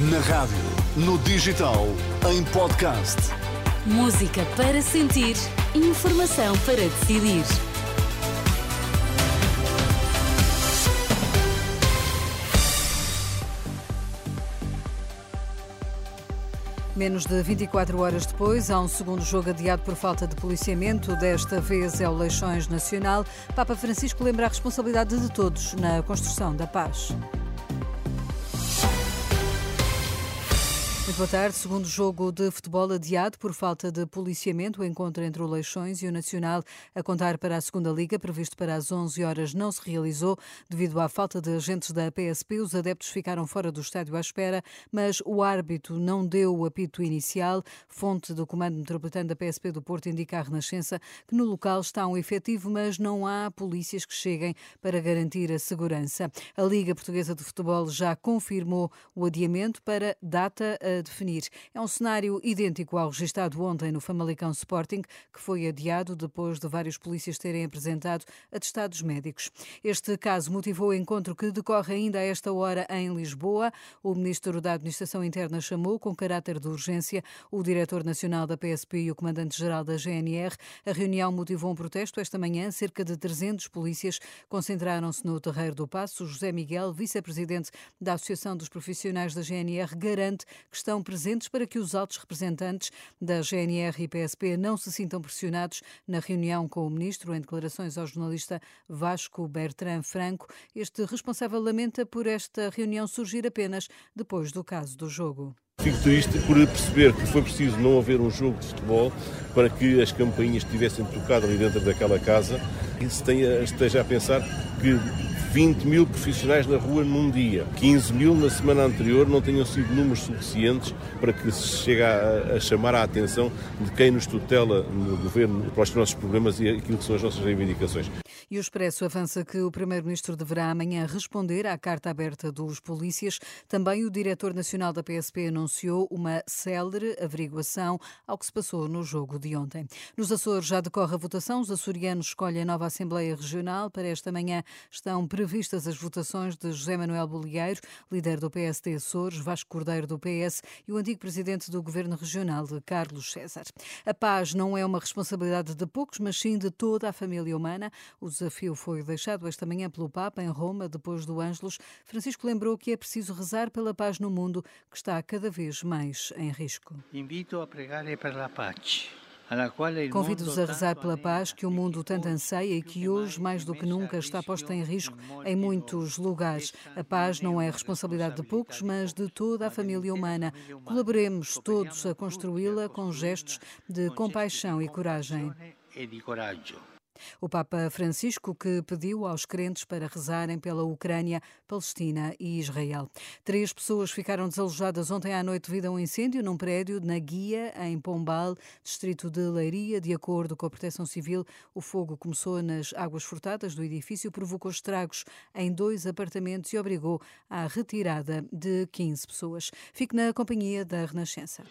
Na rádio, no digital, em podcast. Música para sentir, informação para decidir. Menos de 24 horas depois, há um segundo jogo adiado por falta de policiamento. Desta vez é o Leixões Nacional. Papa Francisco lembra a responsabilidade de todos na construção da paz. Boa tarde. Segundo jogo de futebol adiado por falta de policiamento, o encontro entre o Leixões e o Nacional a contar para a segunda liga, previsto para as 11 horas, não se realizou devido à falta de agentes da PSP. Os adeptos ficaram fora do estádio à espera, mas o árbitro não deu o apito inicial. Fonte do Comando Metropolitano da PSP do Porto indica à Renascença que no local está um efetivo, mas não há polícias que cheguem para garantir a segurança. A Liga Portuguesa de Futebol já confirmou o adiamento para data a definir. É um cenário idêntico ao registrado ontem no Famalicão Sporting, que foi adiado depois de vários polícias terem apresentado atestados médicos. Este caso motivou o encontro que decorre ainda a esta hora em Lisboa. O ministro da Administração Interna chamou, com caráter de urgência, o diretor nacional da PSP e o comandante-geral da GNR. A reunião motivou um protesto esta manhã. Cerca de 300 polícias concentraram-se no Terreiro do Passo. José Miguel, vice-presidente da Associação dos Profissionais da GNR, garante que está estão presentes para que os altos representantes da GNR e PSP não se sintam pressionados na reunião com o ministro. Em declarações ao jornalista Vasco Bertrand Franco, este responsável lamenta por esta reunião surgir apenas depois do caso do jogo. Fico triste por perceber que foi preciso não haver um jogo de futebol para que as campainhas tivessem tocado ali dentro daquela casa e se tenha, esteja a pensar que 20 mil profissionais na rua num dia, 15 mil na semana anterior, não tenham sido números suficientes para que se chegue a, a chamar a atenção de quem nos tutela no governo para os nossos problemas e aquilo que são as nossas reivindicações. E o Expresso avança que o Primeiro-Ministro deverá amanhã responder à carta aberta dos polícias. Também o Diretor Nacional da PSP anunciou uma célere averiguação ao que se passou no jogo de ontem. Nos Açores já decorre a votação. Os açorianos escolhem a nova Assembleia Regional. Para esta manhã estão previstas as votações de José Manuel Bolieiro, líder do PSD Açores, Vasco Cordeiro do PS e o antigo presidente do Governo Regional, Carlos César. A paz não é uma responsabilidade de poucos, mas sim de toda a família humana. Os desafio foi deixado esta manhã pelo Papa em Roma, depois do Ângelus. Francisco lembrou que é preciso rezar pela paz no mundo, que está cada vez mais em risco. Invito a pregare per la pace. Convido-os a rezar pela paz que o mundo tanto anseia e que hoje, mais do que nunca, está posta em risco em muitos lugares. A paz não é responsabilidade de poucos, mas de toda a família humana. Colaboremos todos a construí-la com gestos de compaixão e coragem. O Papa Francisco que pediu aos crentes para rezarem pela Ucrânia, Palestina e Israel. Três pessoas ficaram desalojadas ontem à noite devido a um incêndio num prédio na Guia, em Pombal, distrito de Leiria. De acordo com a Proteção Civil, o fogo começou nas águas furtadas do edifício, provocou estragos em dois apartamentos e obrigou à retirada de 15 pessoas. Fique na companhia da Renascença.